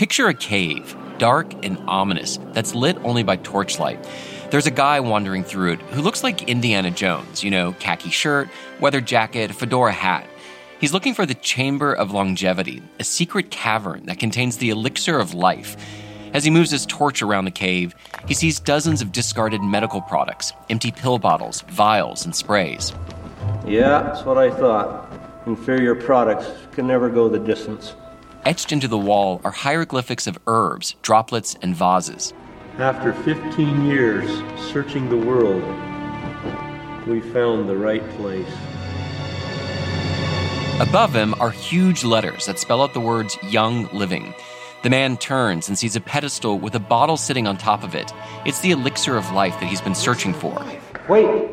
Picture a cave, dark and ominous, that's lit only by torchlight. There's a guy wandering through it who looks like Indiana Jones, you know, khaki shirt, weather jacket, fedora hat. He's looking for the Chamber of Longevity, a secret cavern that contains the elixir of life. As he moves his torch around the cave, he sees dozens of discarded medical products, empty pill bottles, vials, and sprays. Yeah, that's what I thought. Inferior products can never go the distance. Etched into the wall are hieroglyphics of herbs, droplets, and vases. After 15 years searching the world, we found the right place. Above him are huge letters that spell out the words Young Living. The man turns and sees a pedestal with a bottle sitting on top of it. It's the elixir of life that he's been searching for. Wait!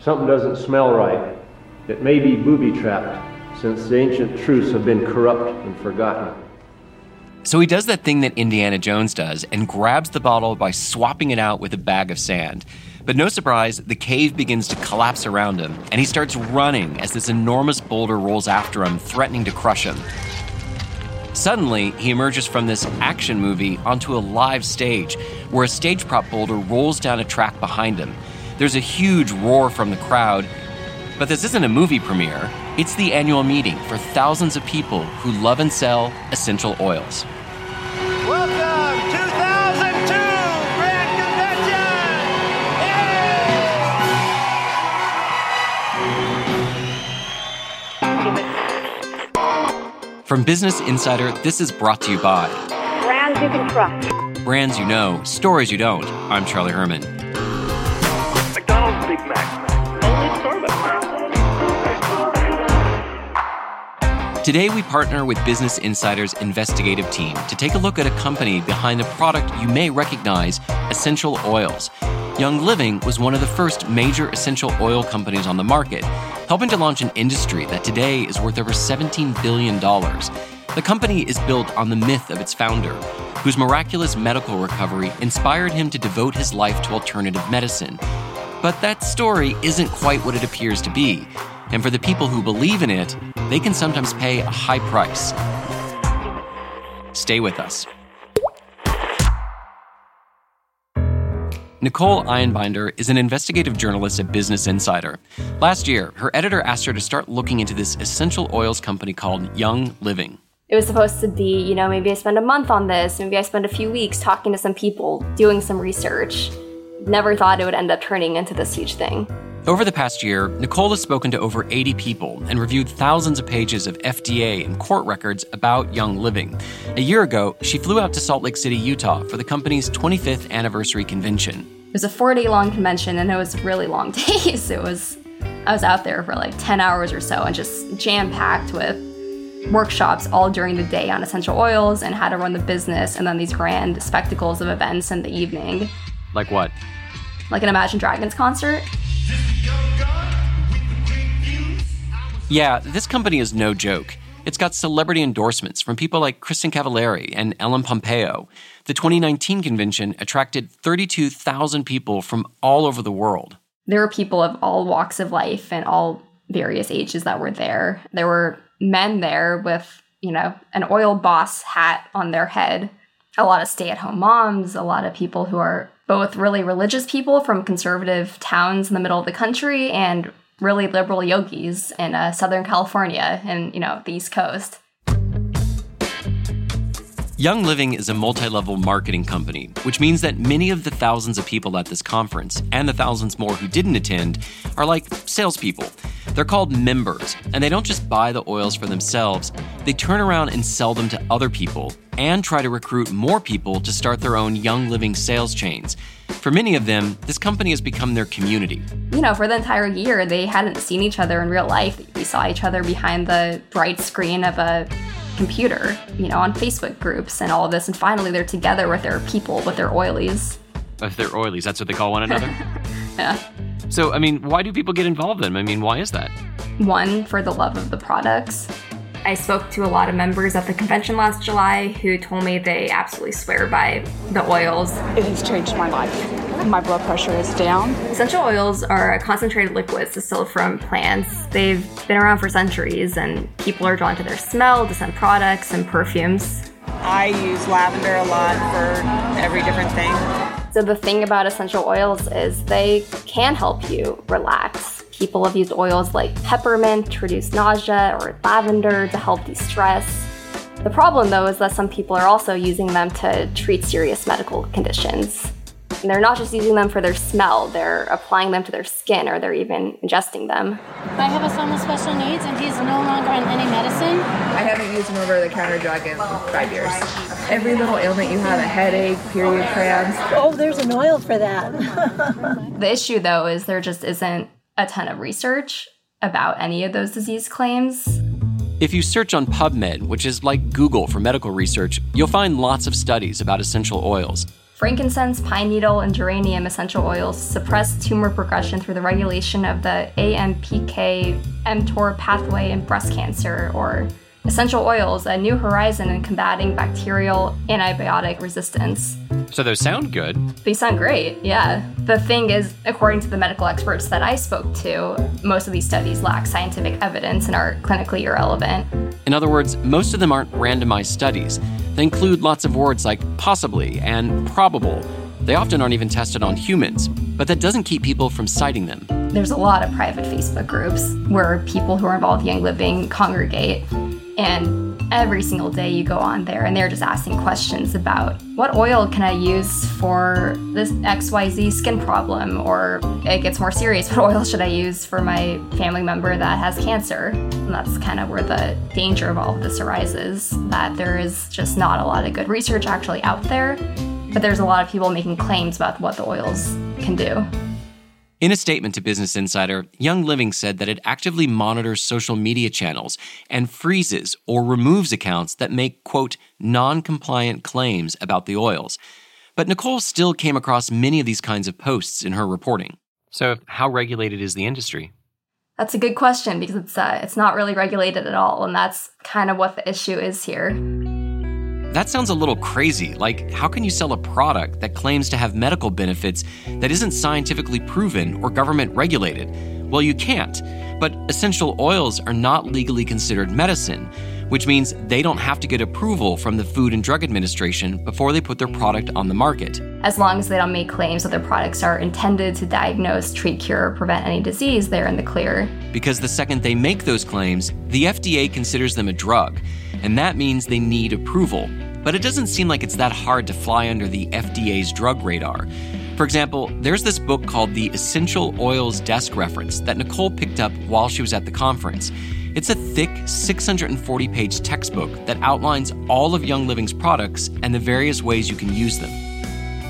Something doesn't smell right. It may be booby trapped, since the ancient truths have been corrupt and forgotten. So he does that thing that Indiana Jones does and grabs the bottle by swapping it out with a bag of sand. But no surprise, the cave begins to collapse around him, and he starts running as this enormous boulder rolls after him, threatening to crush him. Suddenly, he emerges from this action movie onto a live stage where a stage prop boulder rolls down a track behind him. There's a huge roar from the crowd, but this isn't a movie premiere, it's the annual meeting for thousands of people who love and sell essential oils. Welcome, 2002 Grand Convention! From Business Insider, this is brought to you by Brands you can trust. Brands you know, stories you don't. I'm Charlie Herman. Today, we partner with Business Insider's investigative team to take a look at a company behind a product you may recognize Essential Oils. Young Living was one of the first major essential oil companies on the market, helping to launch an industry that today is worth over $17 billion. The company is built on the myth of its founder, whose miraculous medical recovery inspired him to devote his life to alternative medicine. But that story isn't quite what it appears to be. And for the people who believe in it, they can sometimes pay a high price. Stay with us. Nicole Einbinder is an investigative journalist at Business Insider. Last year, her editor asked her to start looking into this essential oils company called Young Living. It was supposed to be, you know, maybe I spend a month on this, maybe I spend a few weeks talking to some people, doing some research. Never thought it would end up turning into this huge thing. Over the past year, Nicole has spoken to over 80 people and reviewed thousands of pages of FDA and court records about Young Living. A year ago, she flew out to Salt Lake City, Utah for the company's 25th anniversary convention. It was a four day long convention and it was really long days. It was, I was out there for like 10 hours or so and just jam packed with workshops all during the day on essential oils and how to run the business and then these grand spectacles of events in the evening. Like what? Like an Imagine Dragons concert. Yeah, this company is no joke. It's got celebrity endorsements from people like Kristin Cavallari and Ellen Pompeo. The 2019 convention attracted 32,000 people from all over the world. There were people of all walks of life and all various ages that were there. There were men there with, you know, an oil boss hat on their head, a lot of stay at home moms, a lot of people who are both really religious people from conservative towns in the middle of the country and really liberal yogis in uh, Southern California and, you know, the East Coast. Young Living is a multi level marketing company, which means that many of the thousands of people at this conference and the thousands more who didn't attend are like salespeople. They're called members, and they don't just buy the oils for themselves, they turn around and sell them to other people and try to recruit more people to start their own Young Living sales chains. For many of them, this company has become their community. You know, for the entire year, they hadn't seen each other in real life. We saw each other behind the bright screen of a computer, you know, on Facebook groups and all of this. And finally, they're together with their people, with their oilies. If they're oilies, that's what they call one another? yeah. So, I mean, why do people get involved in them? I mean, why is that? One, for the love of the products. I spoke to a lot of members at the convention last July who told me they absolutely swear by the oils. It has changed my life. My blood pressure is down. Essential oils are concentrated liquids distilled from plants. They've been around for centuries, and people are drawn to their smell, to scent products, and perfumes. I use lavender a lot for every different thing. So, the thing about essential oils is they can help you relax. People have used oils like peppermint to reduce nausea or lavender to help de stress. The problem, though, is that some people are also using them to treat serious medical conditions. And they're not just using them for their smell, they're applying them to their skin or they're even ingesting them. I have a son with special needs and he's no longer on any medicine. I haven't used an over the counter drug in five years. Every little ailment you have, a headache, period cramps. Oh, there's an oil for that. the issue though is there just isn't a ton of research about any of those disease claims. If you search on PubMed, which is like Google for medical research, you'll find lots of studies about essential oils. Frankincense, pine needle, and geranium essential oils suppress tumor progression through the regulation of the AMPK mTOR pathway in breast cancer, or essential oils, a new horizon in combating bacterial antibiotic resistance. So those sound good. They sound great, yeah. The thing is, according to the medical experts that I spoke to, most of these studies lack scientific evidence and are clinically irrelevant. In other words, most of them aren't randomized studies. They include lots of words like possibly and probable. They often aren't even tested on humans, but that doesn't keep people from citing them. There's a lot of private Facebook groups where people who are involved in Young Living congregate, and every single day you go on there and they're just asking questions about what oil can I use for this XYZ skin problem? Or it gets more serious, what oil should I use for my family member that has cancer? And that's kind of where the danger of all of this arises that there is just not a lot of good research actually out there, but there's a lot of people making claims about what the oils can do. In a statement to Business Insider, Young Living said that it actively monitors social media channels and freezes or removes accounts that make, quote, non compliant claims about the oils. But Nicole still came across many of these kinds of posts in her reporting. So, how regulated is the industry? That's a good question because it's uh, it's not really regulated at all, and that's kind of what the issue is here. That sounds a little crazy. Like, how can you sell a product that claims to have medical benefits that isn't scientifically proven or government regulated? Well, you can't. But essential oils are not legally considered medicine, which means they don't have to get approval from the Food and Drug Administration before they put their product on the market. As long as they don't make claims that their products are intended to diagnose, treat, cure, or prevent any disease, they're in the clear. Because the second they make those claims, the FDA considers them a drug and that means they need approval. But it doesn't seem like it's that hard to fly under the FDA's drug radar. For example, there's this book called The Essential Oils Desk Reference that Nicole picked up while she was at the conference. It's a thick 640 page textbook that outlines all of Young Living's products and the various ways you can use them.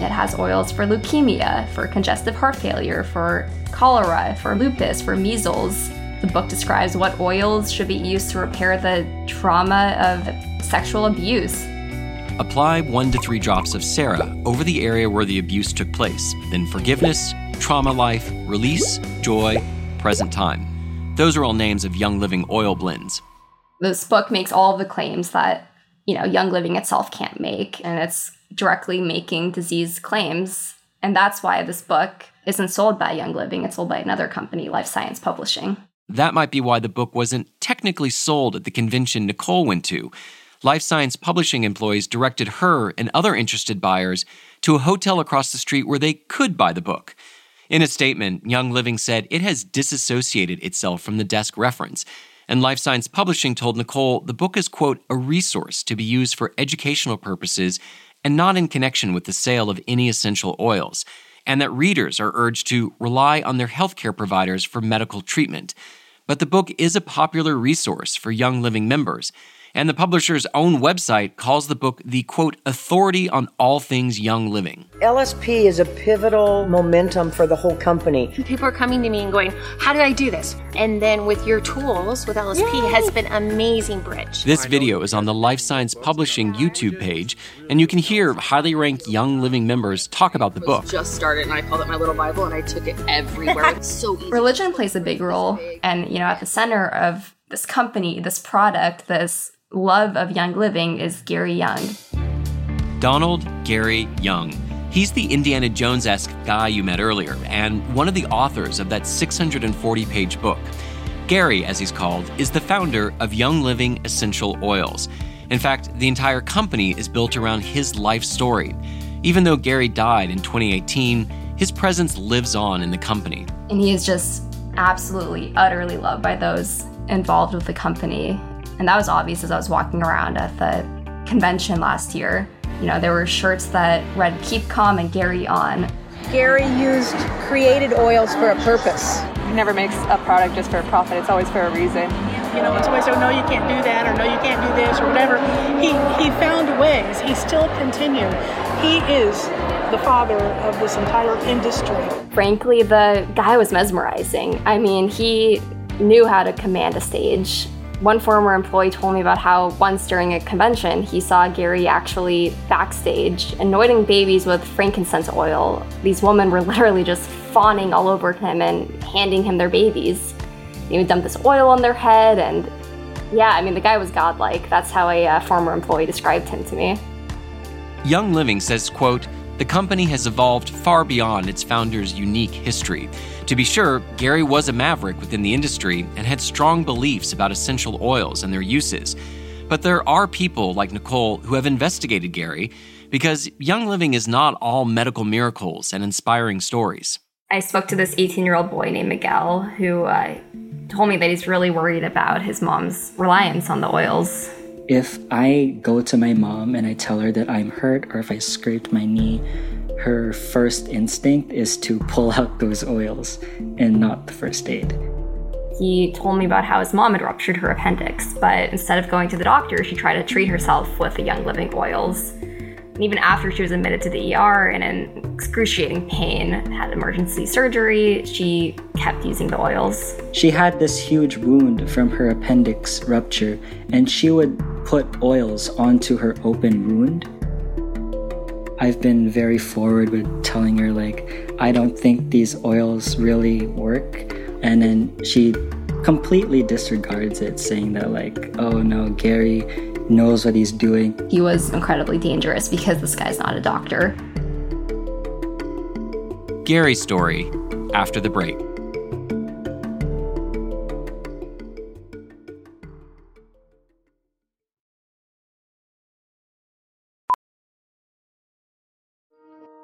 It has oils for leukemia, for congestive heart failure, for cholera, for lupus, for measles, the book describes what oils should be used to repair the trauma of sexual abuse. Apply one to three drops of SARA over the area where the abuse took place. Then forgiveness, trauma life, release, joy, present time. Those are all names of Young Living oil blends. This book makes all the claims that, you know, Young Living itself can't make, and it's directly making disease claims. And that's why this book isn't sold by Young Living, it's sold by another company, Life Science Publishing. That might be why the book wasn't technically sold at the convention Nicole went to. Life Science Publishing employees directed her and other interested buyers to a hotel across the street where they could buy the book. In a statement, Young Living said it has disassociated itself from the desk reference. And Life Science Publishing told Nicole the book is, quote, a resource to be used for educational purposes and not in connection with the sale of any essential oils, and that readers are urged to rely on their healthcare providers for medical treatment. But the book is a popular resource for Young Living members, and the publisher's own website calls the book the quote authority on all things young living. LSP is a pivotal momentum for the whole company. People are coming to me and going, "How do I do this?" And then with your tools with LSP Yay. has been amazing bridge. This video is on the Life Science Publishing YouTube page, and you can hear highly ranked Young Living members talk about the book. Just started, and I called it my little Bible, and I took it everywhere. it's so easy. Religion plays a big role, and you know, at the center of this company, this product, this love of young living is Gary Young. Donald Gary Young. He's the Indiana Jones esque guy you met earlier, and one of the authors of that 640 page book. Gary, as he's called, is the founder of Young Living Essential Oils. In fact, the entire company is built around his life story. Even though Gary died in 2018, his presence lives on in the company. And he is just absolutely, utterly loved by those involved with the company. And that was obvious as I was walking around at the convention last year. You know, there were shirts that read Keep Calm and Gary On. Gary used created oils for a purpose. He never makes a product just for a profit, it's always for a reason. You know, when somebody said, no, you can't do that, or no, you can't do this, or whatever, he, he found ways. He still continued. He is the father of this entire industry. Frankly, the guy was mesmerizing. I mean, he knew how to command a stage one former employee told me about how once during a convention, he saw Gary actually backstage anointing babies with frankincense oil. These women were literally just fawning all over him and handing him their babies. He would dump this oil on their head, and yeah, I mean, the guy was godlike. That's how a uh, former employee described him to me. Young Living says, quote, the company has evolved far beyond its founder's unique history. To be sure, Gary was a maverick within the industry and had strong beliefs about essential oils and their uses. But there are people like Nicole who have investigated Gary because Young Living is not all medical miracles and inspiring stories. I spoke to this 18 year old boy named Miguel who uh, told me that he's really worried about his mom's reliance on the oils if I go to my mom and I tell her that I'm hurt or if I scraped my knee, her first instinct is to pull out those oils and not the first aid. He told me about how his mom had ruptured her appendix, but instead of going to the doctor, she tried to treat herself with the Young Living oils. And even after she was admitted to the ER and in excruciating pain, had emergency surgery, she kept using the oils. She had this huge wound from her appendix rupture, and she would put oils onto her open wound. I've been very forward with telling her, like, I don't think these oils really work. And then she completely disregards it, saying that, like, oh no, Gary knows what he's doing. He was incredibly dangerous because this guy's not a doctor. Gary's story after the break.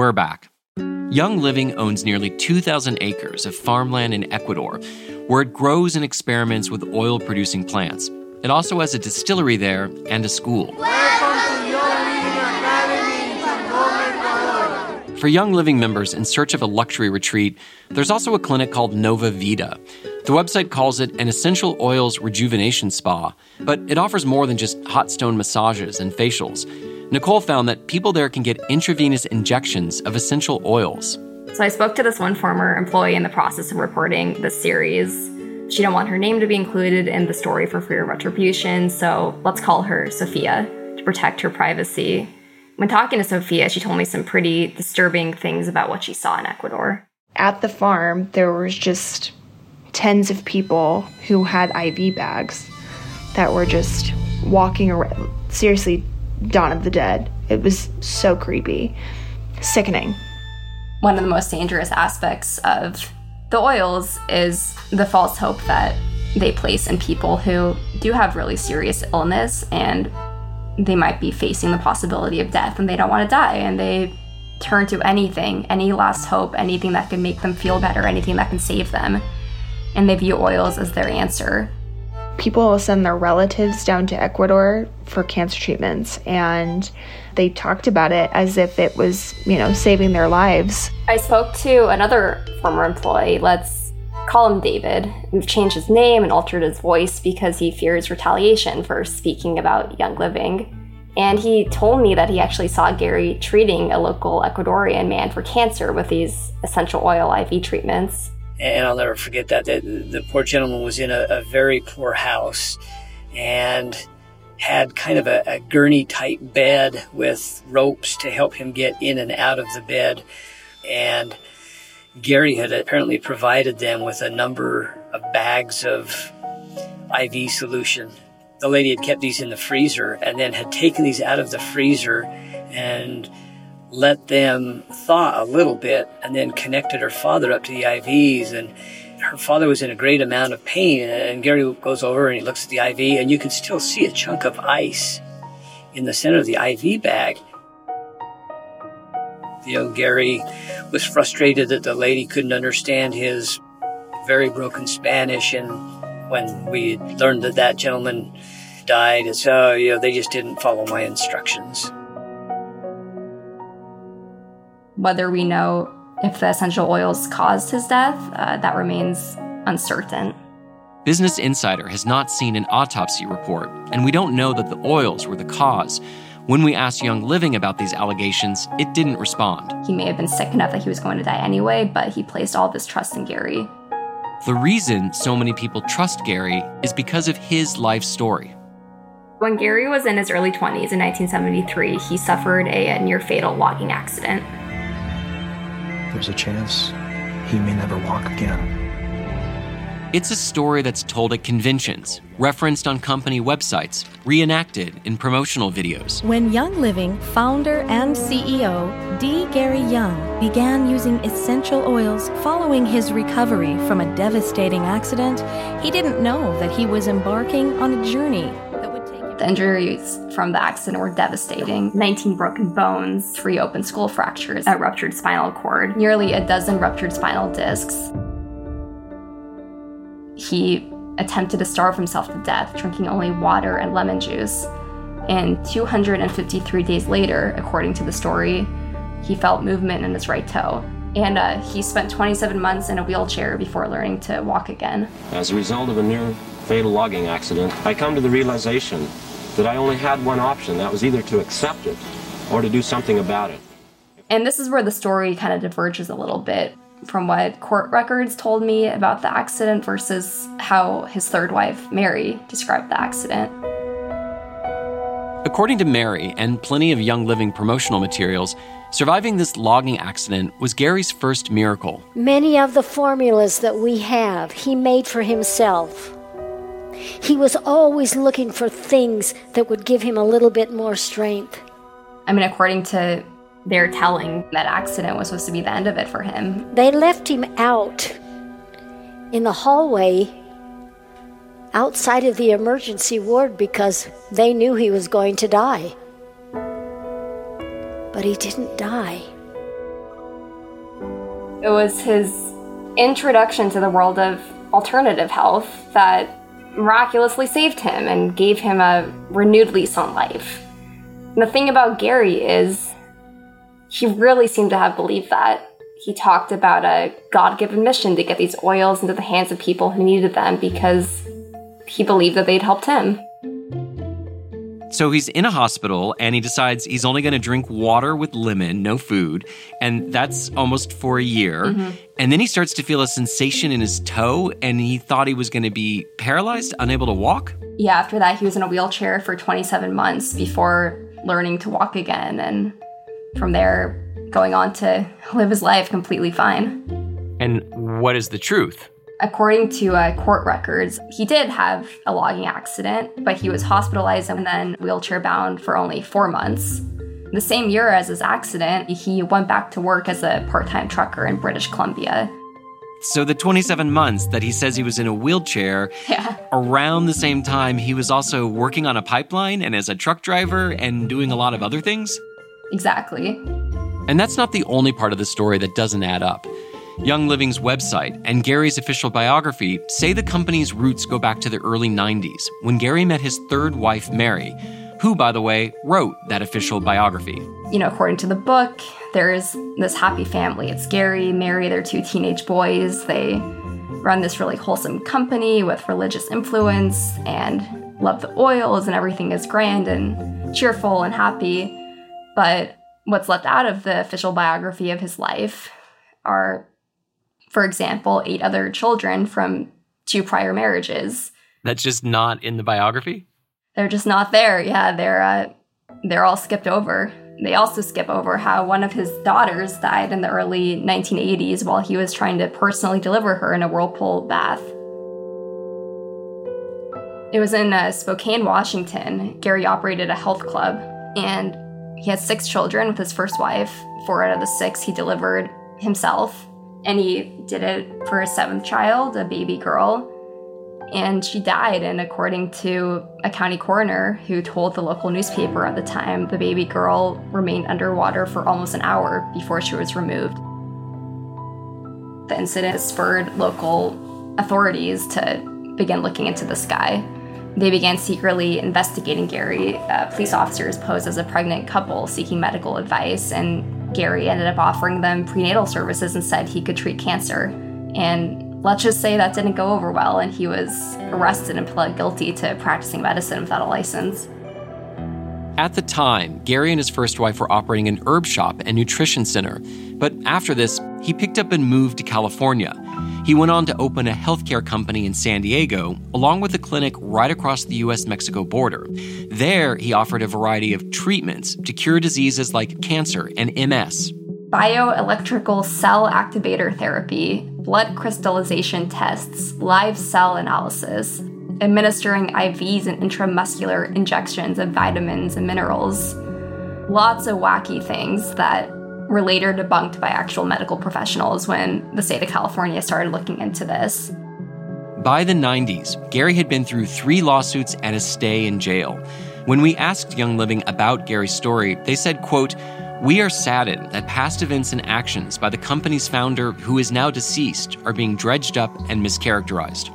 We're back. Young Living owns nearly 2,000 acres of farmland in Ecuador, where it grows and experiments with oil producing plants. It also has a distillery there and a school. For Young Living members in search of a luxury retreat, there's also a clinic called Nova Vida. The website calls it an essential oils rejuvenation spa, but it offers more than just hot stone massages and facials. Nicole found that people there can get intravenous injections of essential oils. So I spoke to this one former employee in the process of reporting this series. She didn't want her name to be included in the story for fear of retribution, so let's call her Sophia to protect her privacy. When talking to Sophia, she told me some pretty disturbing things about what she saw in Ecuador. At the farm, there was just tens of people who had IV bags that were just walking around. Seriously, Dawn of the Dead. It was so creepy, sickening. One of the most dangerous aspects of the oils is the false hope that they place in people who do have really serious illness and they might be facing the possibility of death and they don't want to die and they turn to anything, any last hope, anything that can make them feel better, anything that can save them. And they view oils as their answer. People will send their relatives down to Ecuador for cancer treatments and they talked about it as if it was, you know, saving their lives. I spoke to another former employee, let's call him David. We've changed his name and altered his voice because he fears retaliation for speaking about Young Living. And he told me that he actually saw Gary treating a local Ecuadorian man for cancer with these essential oil IV treatments. And I'll never forget that. The, the poor gentleman was in a, a, very poor house and had kind of a, a gurney type bed with ropes to help him get in and out of the bed. And Gary had apparently provided them with a number of bags of IV solution. The lady had kept these in the freezer and then had taken these out of the freezer and let them thaw a little bit and then connected her father up to the IVs and her father was in a great amount of pain and Gary goes over and he looks at the IV and you can still see a chunk of ice in the center of the IV bag. You know, Gary was frustrated that the lady couldn't understand his very broken Spanish. And when we learned that that gentleman died, oh, you know, they just didn't follow my instructions. Whether we know if the essential oils caused his death, uh, that remains uncertain. Business Insider has not seen an autopsy report, and we don't know that the oils were the cause. When we asked Young Living about these allegations, it didn't respond. He may have been sick enough that he was going to die anyway, but he placed all of his trust in Gary. The reason so many people trust Gary is because of his life story. When Gary was in his early 20s in 1973, he suffered a near fatal logging accident. There's a chance he may never walk again. It's a story that's told at conventions, referenced on company websites, reenacted in promotional videos. When Young Living founder and CEO D. Gary Young began using essential oils following his recovery from a devastating accident, he didn't know that he was embarking on a journey the injuries from the accident were devastating 19 broken bones, three open skull fractures, a ruptured spinal cord, nearly a dozen ruptured spinal discs. He attempted to starve himself to death, drinking only water and lemon juice. And 253 days later, according to the story, he felt movement in his right toe. And uh, he spent 27 months in a wheelchair before learning to walk again. As a result of a near fatal logging accident, I come to the realization that I only had one option that was either to accept it or to do something about it. And this is where the story kind of diverges a little bit from what court records told me about the accident versus how his third wife, Mary, described the accident. According to Mary and plenty of Young Living promotional materials, surviving this logging accident was Gary's first miracle. Many of the formulas that we have, he made for himself. He was always looking for things that would give him a little bit more strength. I mean, according to their telling, that accident was supposed to be the end of it for him. They left him out in the hallway outside of the emergency ward because they knew he was going to die. But he didn't die. It was his introduction to the world of alternative health that miraculously saved him and gave him a renewed lease on life. And the thing about Gary is, he really seemed to have believed that. He talked about a God given mission to get these oils into the hands of people who needed them because he believed that they'd helped him. So he's in a hospital and he decides he's only going to drink water with lemon, no food. And that's almost for a year. Mm-hmm. And then he starts to feel a sensation in his toe and he thought he was going to be paralyzed, unable to walk. Yeah, after that, he was in a wheelchair for 27 months before learning to walk again. And from there, going on to live his life completely fine. And what is the truth? According to uh, court records, he did have a logging accident, but he was hospitalized and then wheelchair bound for only four months. The same year as his accident, he went back to work as a part time trucker in British Columbia. So, the 27 months that he says he was in a wheelchair, Yeah. around the same time, he was also working on a pipeline and as a truck driver and doing a lot of other things. Exactly. And that's not the only part of the story that doesn't add up. Young Living's website and Gary's official biography say the company's roots go back to the early 90s when Gary met his third wife, Mary, who, by the way, wrote that official biography. You know, according to the book, there's this happy family. It's Gary, Mary, their two teenage boys. They run this really wholesome company with religious influence and love the oils, and everything is grand and cheerful and happy. But what's left out of the official biography of his life are, for example, eight other children from two prior marriages. That's just not in the biography? They're just not there. Yeah, they're uh, they're all skipped over. They also skip over how one of his daughters died in the early 1980s while he was trying to personally deliver her in a whirlpool bath. It was in uh, Spokane, Washington. Gary operated a health club, and he had six children with his first wife. Four out of the six he delivered himself, and he did it for his seventh child, a baby girl. And she died, and according to a county coroner who told the local newspaper at the time, the baby girl remained underwater for almost an hour before she was removed. The incident spurred local authorities to begin looking into this guy. They began secretly investigating Gary. Uh, police officers posed as a pregnant couple seeking medical advice, and Gary ended up offering them prenatal services and said he could treat cancer. And let's just say that didn't go over well, and he was arrested and pled guilty to practicing medicine without a license. At the time, Gary and his first wife were operating an herb shop and nutrition center. But after this, he picked up and moved to California. He went on to open a healthcare company in San Diego, along with a clinic right across the US Mexico border. There, he offered a variety of treatments to cure diseases like cancer and MS. Bioelectrical cell activator therapy, blood crystallization tests, live cell analysis, administering IVs and intramuscular injections of vitamins and minerals. Lots of wacky things that were later debunked by actual medical professionals when the state of California started looking into this. By the 90s, Gary had been through three lawsuits and a stay in jail. When we asked Young Living about Gary's story, they said, quote, we are saddened that past events and actions by the company's founder, who is now deceased, are being dredged up and mischaracterized.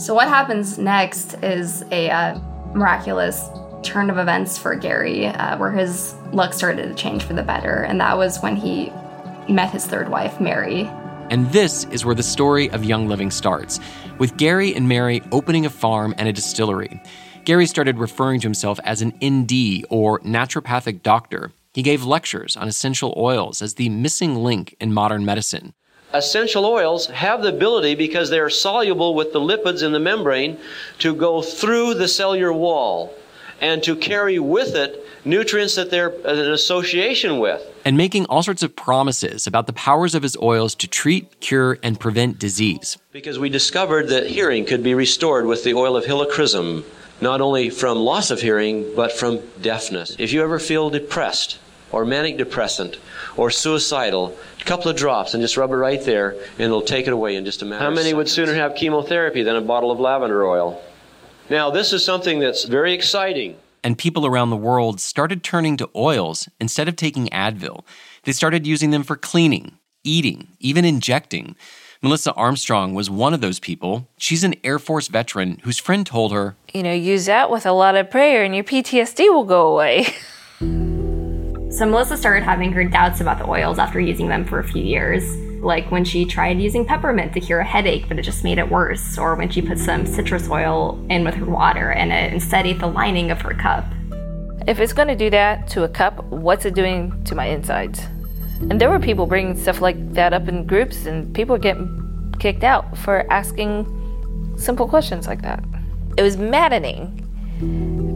So, what happens next is a uh, miraculous turn of events for Gary, uh, where his luck started to change for the better. And that was when he met his third wife, Mary. And this is where the story of Young Living starts, with Gary and Mary opening a farm and a distillery. Gary started referring to himself as an ND, or naturopathic doctor. He gave lectures on essential oils as the missing link in modern medicine. Essential oils have the ability, because they are soluble with the lipids in the membrane, to go through the cellular wall and to carry with it nutrients that they're uh, in association with. And making all sorts of promises about the powers of his oils to treat, cure, and prevent disease. Because we discovered that hearing could be restored with the oil of helichrysum, not only from loss of hearing, but from deafness. If you ever feel depressed, or manic depressant, or suicidal, a couple of drops and just rub it right there, and it'll take it away in just a matter How many would sooner have chemotherapy than a bottle of lavender oil? Now, this is something that's very exciting. And people around the world started turning to oils instead of taking Advil. They started using them for cleaning, eating, even injecting. Melissa Armstrong was one of those people. She's an Air Force veteran whose friend told her, You know, use that with a lot of prayer and your PTSD will go away. so Melissa started having her doubts about the oils after using them for a few years. Like when she tried using peppermint to cure a headache, but it just made it worse, or when she put some citrus oil in with her water and it instead ate the lining of her cup. If it's going to do that to a cup, what's it doing to my insides? And there were people bringing stuff like that up in groups, and people getting kicked out for asking simple questions like that. It was maddening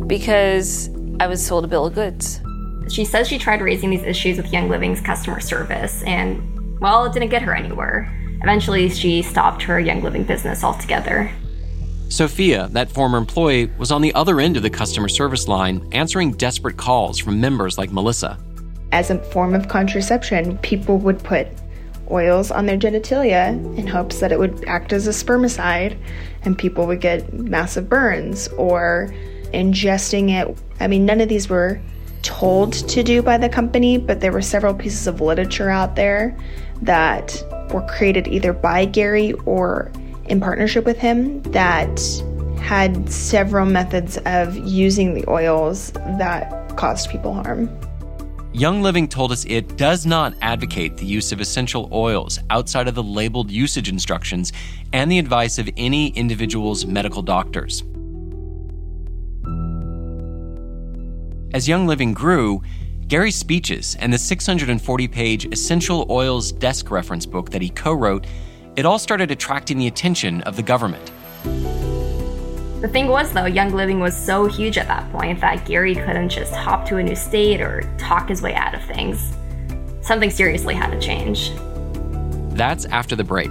because I was sold a bill of goods. She says she tried raising these issues with Young Living's customer service, and well, it didn't get her anywhere. Eventually, she stopped her Young Living business altogether. Sophia, that former employee, was on the other end of the customer service line, answering desperate calls from members like Melissa. As a form of contraception, people would put oils on their genitalia in hopes that it would act as a spermicide and people would get massive burns or ingesting it. I mean, none of these were told to do by the company, but there were several pieces of literature out there that were created either by Gary or in partnership with him that had several methods of using the oils that caused people harm. Young Living told us it does not advocate the use of essential oils outside of the labeled usage instructions and the advice of any individual's medical doctors. As Young Living grew, Gary's speeches and the 640 page Essential Oils Desk Reference book that he co wrote, it all started attracting the attention of the government. The thing was, though, Young Living was so huge at that point that Gary couldn't just hop to a new state or talk his way out of things. Something seriously had to change. That's after the break.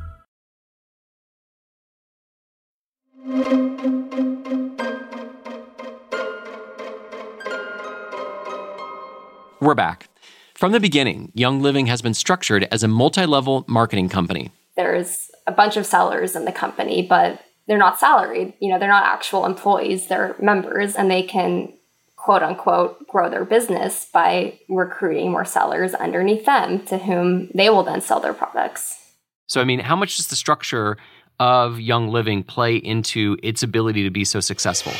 We're back. From the beginning, Young Living has been structured as a multi level marketing company. There's a bunch of sellers in the company, but they're not salaried. You know, they're not actual employees, they're members, and they can quote unquote grow their business by recruiting more sellers underneath them to whom they will then sell their products. So, I mean, how much does the structure of Young Living play into its ability to be so successful?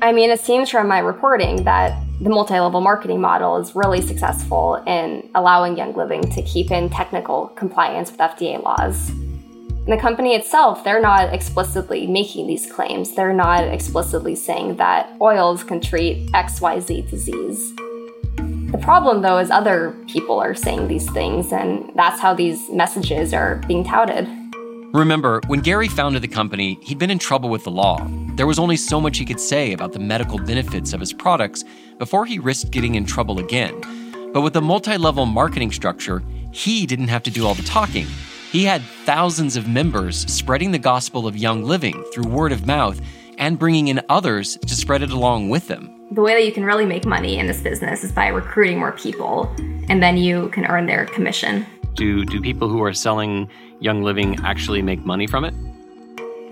I mean, it seems from my reporting that the multi level marketing model is really successful in allowing Young Living to keep in technical compliance with FDA laws. And the company itself, they're not explicitly making these claims. They're not explicitly saying that oils can treat XYZ disease. The problem, though, is other people are saying these things, and that's how these messages are being touted. Remember, when Gary founded the company, he'd been in trouble with the law. There was only so much he could say about the medical benefits of his products before he risked getting in trouble again. But with the multi level marketing structure, he didn't have to do all the talking. He had thousands of members spreading the gospel of young living through word of mouth and bringing in others to spread it along with them. The way that you can really make money in this business is by recruiting more people, and then you can earn their commission. Do, do people who are selling Young Living actually make money from it?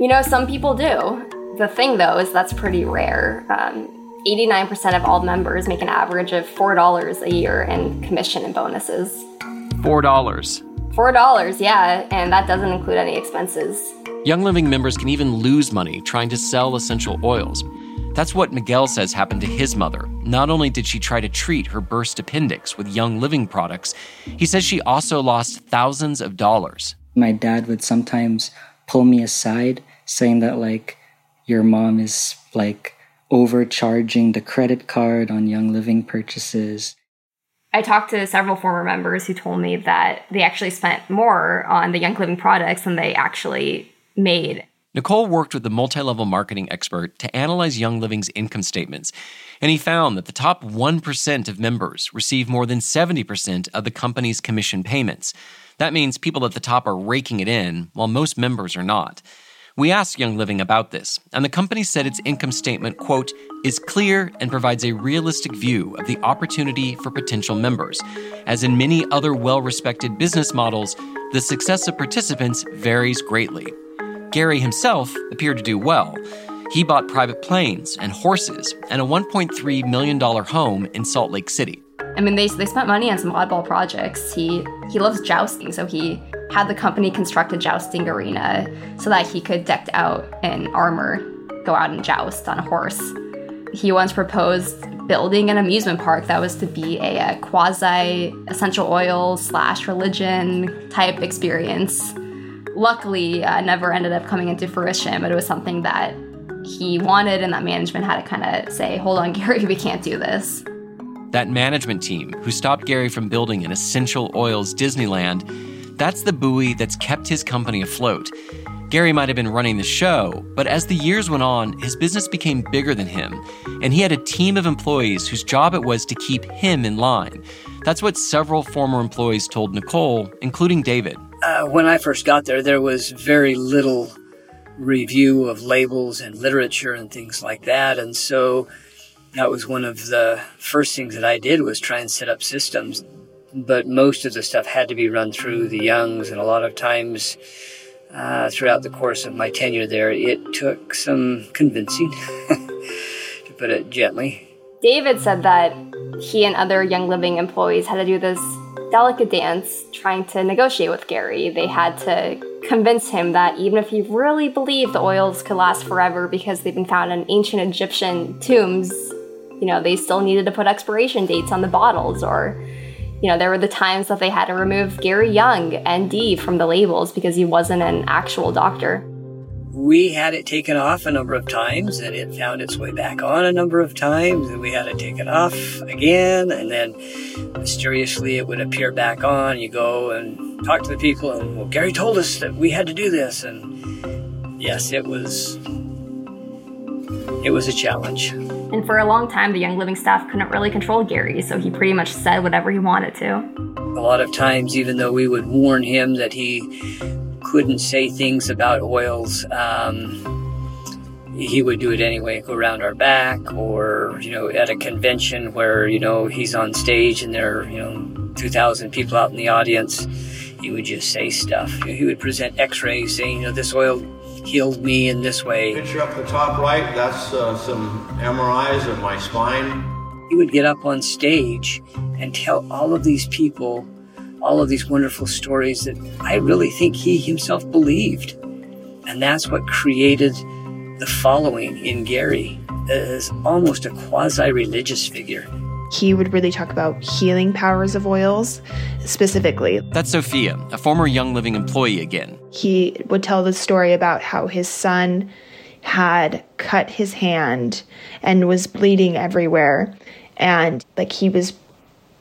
You know, some people do. The thing, though, is that's pretty rare. Um, 89% of all members make an average of $4 a year in commission and bonuses. $4. Four dollars, yeah, and that doesn't include any expenses. Young Living members can even lose money trying to sell essential oils. That's what Miguel says happened to his mother. Not only did she try to treat her burst appendix with Young Living products, he says she also lost thousands of dollars. My dad would sometimes pull me aside saying that, like, your mom is like overcharging the credit card on Young Living purchases. I talked to several former members who told me that they actually spent more on the Young Living products than they actually made. Nicole worked with the multi level marketing expert to analyze Young Living's income statements, and he found that the top 1% of members receive more than 70% of the company's commission payments. That means people at the top are raking it in, while most members are not. We asked Young Living about this, and the company said its income statement, quote, is clear and provides a realistic view of the opportunity for potential members. As in many other well respected business models, the success of participants varies greatly. Gary himself appeared to do well. He bought private planes and horses and a $1.3 million home in Salt Lake City. I mean, they, they spent money on some oddball projects. He he loves jousting, so he had the company construct a jousting arena so that he could, decked out in armor, go out and joust on a horse. He once proposed building an amusement park that was to be a, a quasi essential oil slash religion type experience. Luckily, uh, never ended up coming into fruition, but it was something that he wanted, and that management had to kind of say, "Hold on, Gary, we can't do this." That management team who stopped Gary from building an essential oils Disneyland, that's the buoy that's kept his company afloat. Gary might have been running the show, but as the years went on, his business became bigger than him, and he had a team of employees whose job it was to keep him in line. That's what several former employees told Nicole, including David. Uh, when I first got there, there was very little review of labels and literature and things like that, and so that was one of the first things that I did was try and set up systems. But most of the stuff had to be run through the Youngs, and a lot of times uh, throughout the course of my tenure there, it took some convincing, to put it gently. David said that he and other Young Living employees had to do this delicate dance trying to negotiate with Gary. They had to convince him that even if he really believed the oils could last forever because they've been found in ancient Egyptian tombs, you know, they still needed to put expiration dates on the bottles or you know, there were the times that they had to remove Gary Young, ND, from the labels because he wasn't an actual doctor. We had it taken off a number of times and it found its way back on a number of times and we had it taken off again and then mysteriously it would appear back on. You go and talk to the people and, well, Gary told us that we had to do this. And yes, it was, it was a challenge. And for a long time, the Young Living staff couldn't really control Gary, so he pretty much said whatever he wanted to. A lot of times, even though we would warn him that he couldn't say things about oils, um, he would do it anyway, go around our back, or, you know, at a convention where, you know, he's on stage and there are, you know, 2,000 people out in the audience, he would just say stuff. He would present x rays saying, you know, this oil healed me in this way. Picture up the top right, that's uh, some MRIs of my spine. He would get up on stage and tell all of these people all of these wonderful stories that I really think he himself believed. And that's what created the following in Gary as almost a quasi religious figure. He would really talk about healing powers of oils specifically. That's Sophia, a former Young Living employee again. He would tell the story about how his son had cut his hand and was bleeding everywhere. And like he was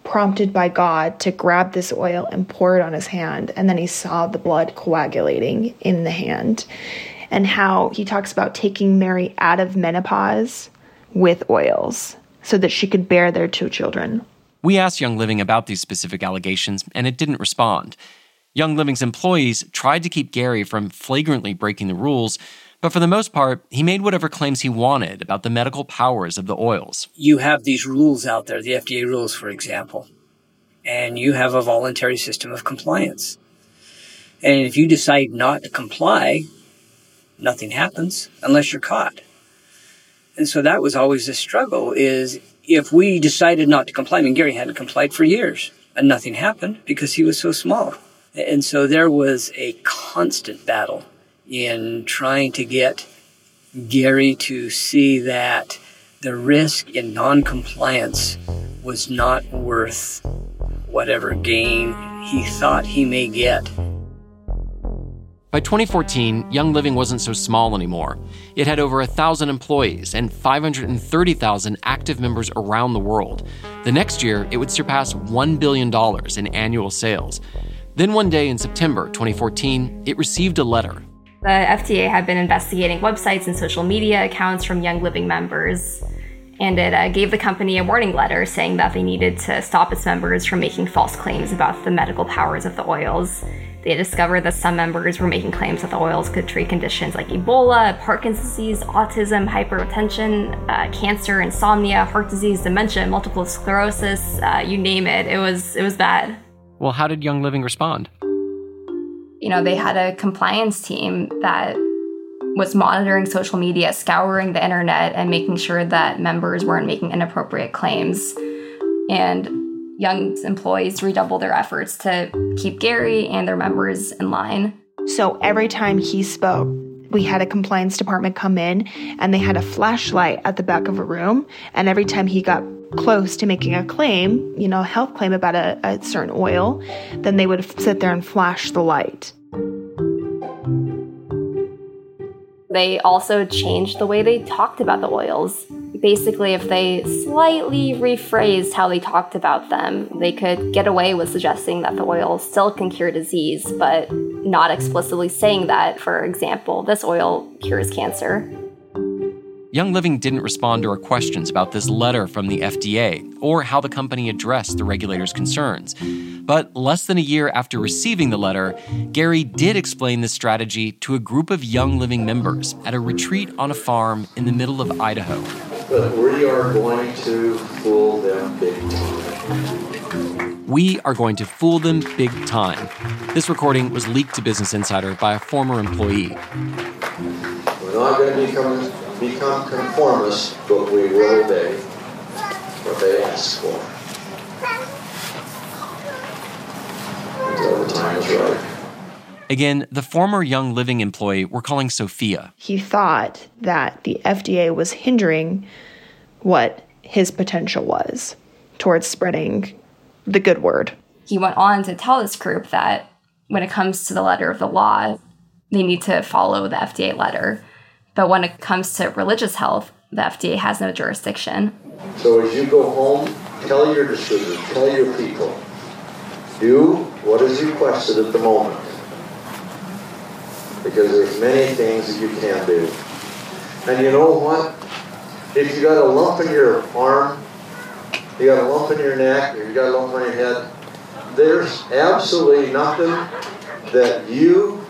prompted by God to grab this oil and pour it on his hand. And then he saw the blood coagulating in the hand. And how he talks about taking Mary out of menopause with oils so that she could bear their two children. We asked Young Living about these specific allegations, and it didn't respond. Young Living's employees tried to keep Gary from flagrantly breaking the rules, but for the most part, he made whatever claims he wanted about the medical powers of the oils. You have these rules out there, the FDA rules, for example, and you have a voluntary system of compliance. And if you decide not to comply, nothing happens unless you're caught. And so that was always the struggle is if we decided not to comply, I mean, Gary hadn't complied for years and nothing happened because he was so small. And so there was a constant battle in trying to get Gary to see that the risk in noncompliance was not worth whatever gain he thought he may get. By 2014, Young Living wasn't so small anymore. It had over 1,000 employees and 530,000 active members around the world. The next year, it would surpass $1 billion in annual sales. Then one day in September 2014, it received a letter. The FDA had been investigating websites and social media accounts from Young Living members, and it uh, gave the company a warning letter saying that they needed to stop its members from making false claims about the medical powers of the oils. They discovered that some members were making claims that the oils could treat conditions like Ebola, Parkinson's disease, autism, hypertension, uh, cancer, insomnia, heart disease, dementia, multiple sclerosis, uh, you name it. It was it was bad. Well, how did Young Living respond? You know, they had a compliance team that was monitoring social media, scouring the internet, and making sure that members weren't making inappropriate claims. And Young's employees redouble their efforts to keep Gary and their members in line. So every time he spoke, we had a compliance department come in and they had a flashlight at the back of a room. And every time he got close to making a claim, you know, a health claim about a, a certain oil, then they would sit there and flash the light. They also changed the way they talked about the oils. Basically, if they slightly rephrased how they talked about them, they could get away with suggesting that the oil still can cure disease, but not explicitly saying that, for example, this oil cures cancer. Young Living didn't respond to our questions about this letter from the FDA or how the company addressed the regulator's concerns. But less than a year after receiving the letter, Gary did explain this strategy to a group of Young Living members at a retreat on a farm in the middle of Idaho. But we are going to fool them big time. We are going to fool them big time. This recording was leaked to Business Insider by a former employee. We're not going to become become conformists, but we will obey what they ask for. Until the time is right. Again, the former Young Living employee we're calling Sophia. He thought that the FDA was hindering what his potential was towards spreading the good word. He went on to tell this group that when it comes to the letter of the law, they need to follow the FDA letter. But when it comes to religious health, the FDA has no jurisdiction. So as you go home, tell your distributors, tell your people, do what is requested at the moment. Because there's many things that you can do. And you know what? If you got a lump in your arm, you got a lump in your neck, or you got a lump on your head, there's absolutely nothing that you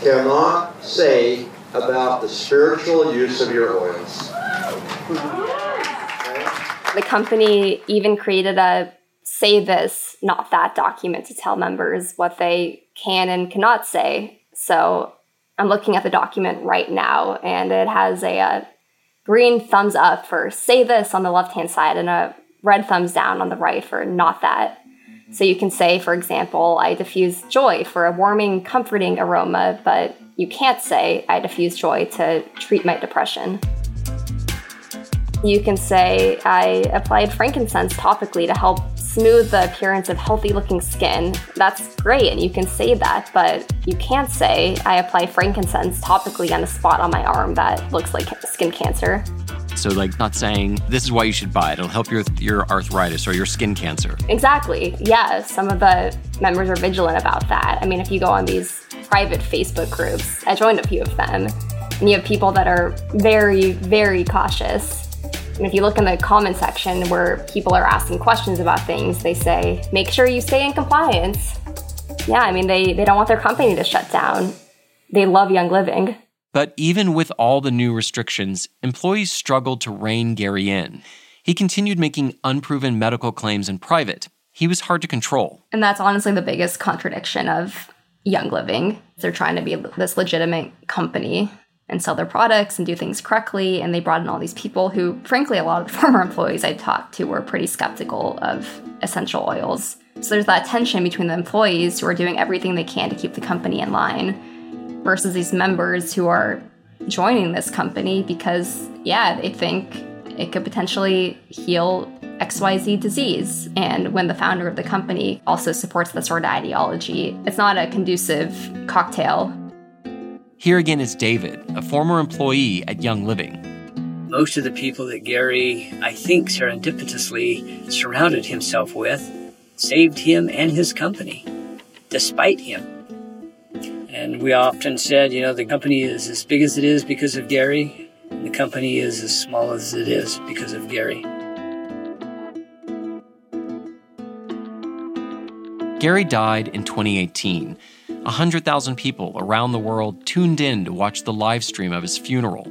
cannot say about the spiritual use of your oils. The company even created a say this, not that document to tell members what they can and cannot say. So I'm looking at the document right now, and it has a, a green thumbs up for say this on the left hand side and a red thumbs down on the right for not that. Mm-hmm. So you can say, for example, I diffuse joy for a warming, comforting aroma, but you can't say, I diffuse joy to treat my depression. You can say, I applied frankincense topically to help smooth the appearance of healthy looking skin. That's great, and you can say that, but you can't say, I apply frankincense topically on a spot on my arm that looks like skin cancer. So, like, not saying this is why you should buy it. It'll help your your arthritis or your skin cancer. Exactly. Yeah, some of the members are vigilant about that. I mean, if you go on these private Facebook groups, I joined a few of them, and you have people that are very, very cautious. And if you look in the comment section where people are asking questions about things, they say, make sure you stay in compliance. Yeah, I mean, they, they don't want their company to shut down. They love Young Living. But even with all the new restrictions, employees struggled to rein Gary in. He continued making unproven medical claims in private. He was hard to control. And that's honestly the biggest contradiction of Young Living. They're trying to be this legitimate company, and sell their products and do things correctly. And they brought in all these people who, frankly, a lot of the former employees I talked to were pretty skeptical of essential oils. So there's that tension between the employees who are doing everything they can to keep the company in line versus these members who are joining this company because, yeah, they think it could potentially heal XYZ disease. And when the founder of the company also supports this sort of ideology, it's not a conducive cocktail here again is David, a former employee at Young Living. Most of the people that Gary, I think serendipitously surrounded himself with, saved him and his company, despite him. And we often said, you know, the company is as big as it is because of Gary, and the company is as small as it is because of Gary. Gary died in 2018 100,000 people around the world tuned in to watch the live stream of his funeral.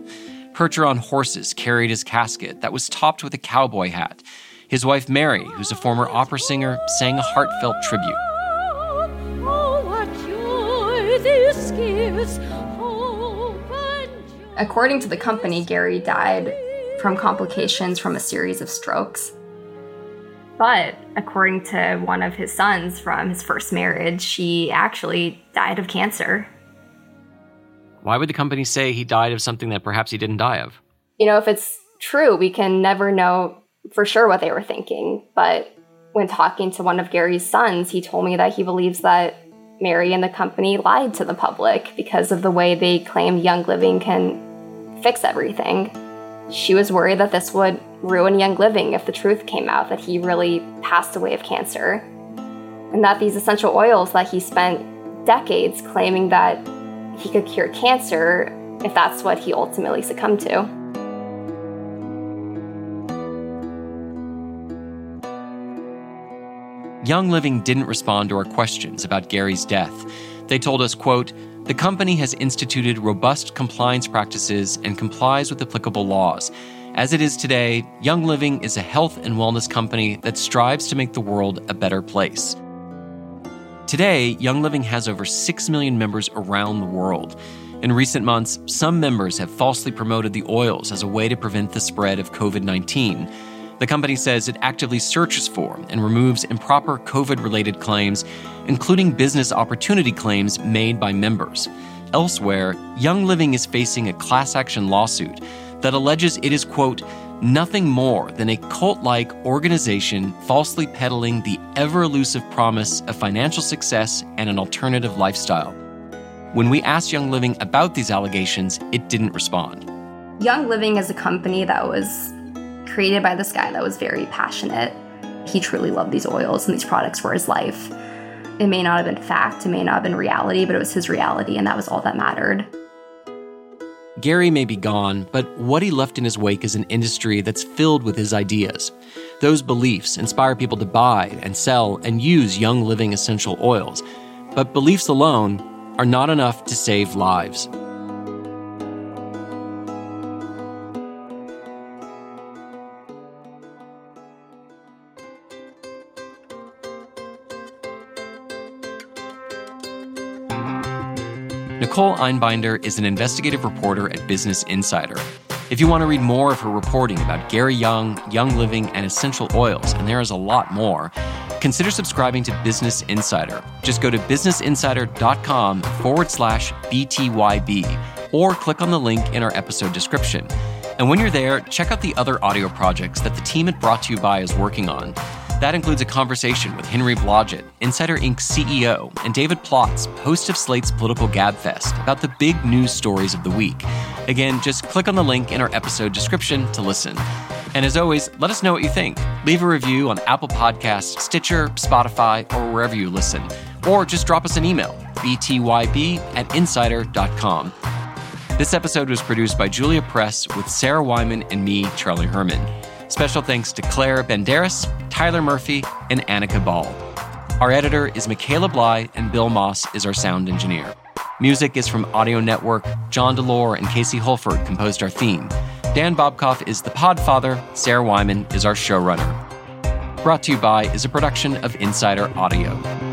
Percheron horses carried his casket that was topped with a cowboy hat. His wife Mary, who's a former opera singer, sang a heartfelt tribute. According to the company, Gary died from complications from a series of strokes. But according to one of his sons from his first marriage, she actually died of cancer. Why would the company say he died of something that perhaps he didn't die of? You know, if it's true, we can never know for sure what they were thinking. But when talking to one of Gary's sons, he told me that he believes that Mary and the company lied to the public because of the way they claimed Young Living can fix everything. She was worried that this would ruin Young Living if the truth came out that he really passed away of cancer. And that these essential oils that he spent decades claiming that he could cure cancer, if that's what he ultimately succumbed to. Young Living didn't respond to our questions about Gary's death. They told us, quote, the company has instituted robust compliance practices and complies with applicable laws. As it is today, Young Living is a health and wellness company that strives to make the world a better place. Today, Young Living has over 6 million members around the world. In recent months, some members have falsely promoted the oils as a way to prevent the spread of COVID 19. The company says it actively searches for and removes improper COVID related claims, including business opportunity claims made by members. Elsewhere, Young Living is facing a class action lawsuit that alleges it is, quote, nothing more than a cult like organization falsely peddling the ever elusive promise of financial success and an alternative lifestyle. When we asked Young Living about these allegations, it didn't respond. Young Living is a company that was created by this guy that was very passionate. He truly loved these oils, and these products were his life. It may not have been fact, it may not have been reality, but it was his reality, and that was all that mattered. Gary may be gone, but what he left in his wake is an industry that's filled with his ideas. Those beliefs inspire people to buy and sell and use Young Living essential oils. But beliefs alone are not enough to save lives. Nicole Einbinder is an investigative reporter at Business Insider. If you want to read more of her reporting about Gary Young, Young Living, and essential oils, and there is a lot more, consider subscribing to Business Insider. Just go to businessinsider.com forward slash BTYB or click on the link in our episode description. And when you're there, check out the other audio projects that the team at Brought to You By is working on. That includes a conversation with Henry Blodget, Insider Inc. CEO, and David Plotz, host of Slate's Political Gabfest, about the big news stories of the week. Again, just click on the link in our episode description to listen. And as always, let us know what you think. Leave a review on Apple Podcasts, Stitcher, Spotify, or wherever you listen. Or just drop us an email, btyb at insider.com. This episode was produced by Julia Press with Sarah Wyman and me, Charlie Herman. Special thanks to Claire Banderas, Tyler Murphy, and Annika Ball. Our editor is Michaela Bly, and Bill Moss is our sound engineer. Music is from Audio Network. John Delore and Casey Holford composed our theme. Dan Bobkoff is the podfather. Sarah Wyman is our showrunner. Brought to you by is a production of Insider Audio.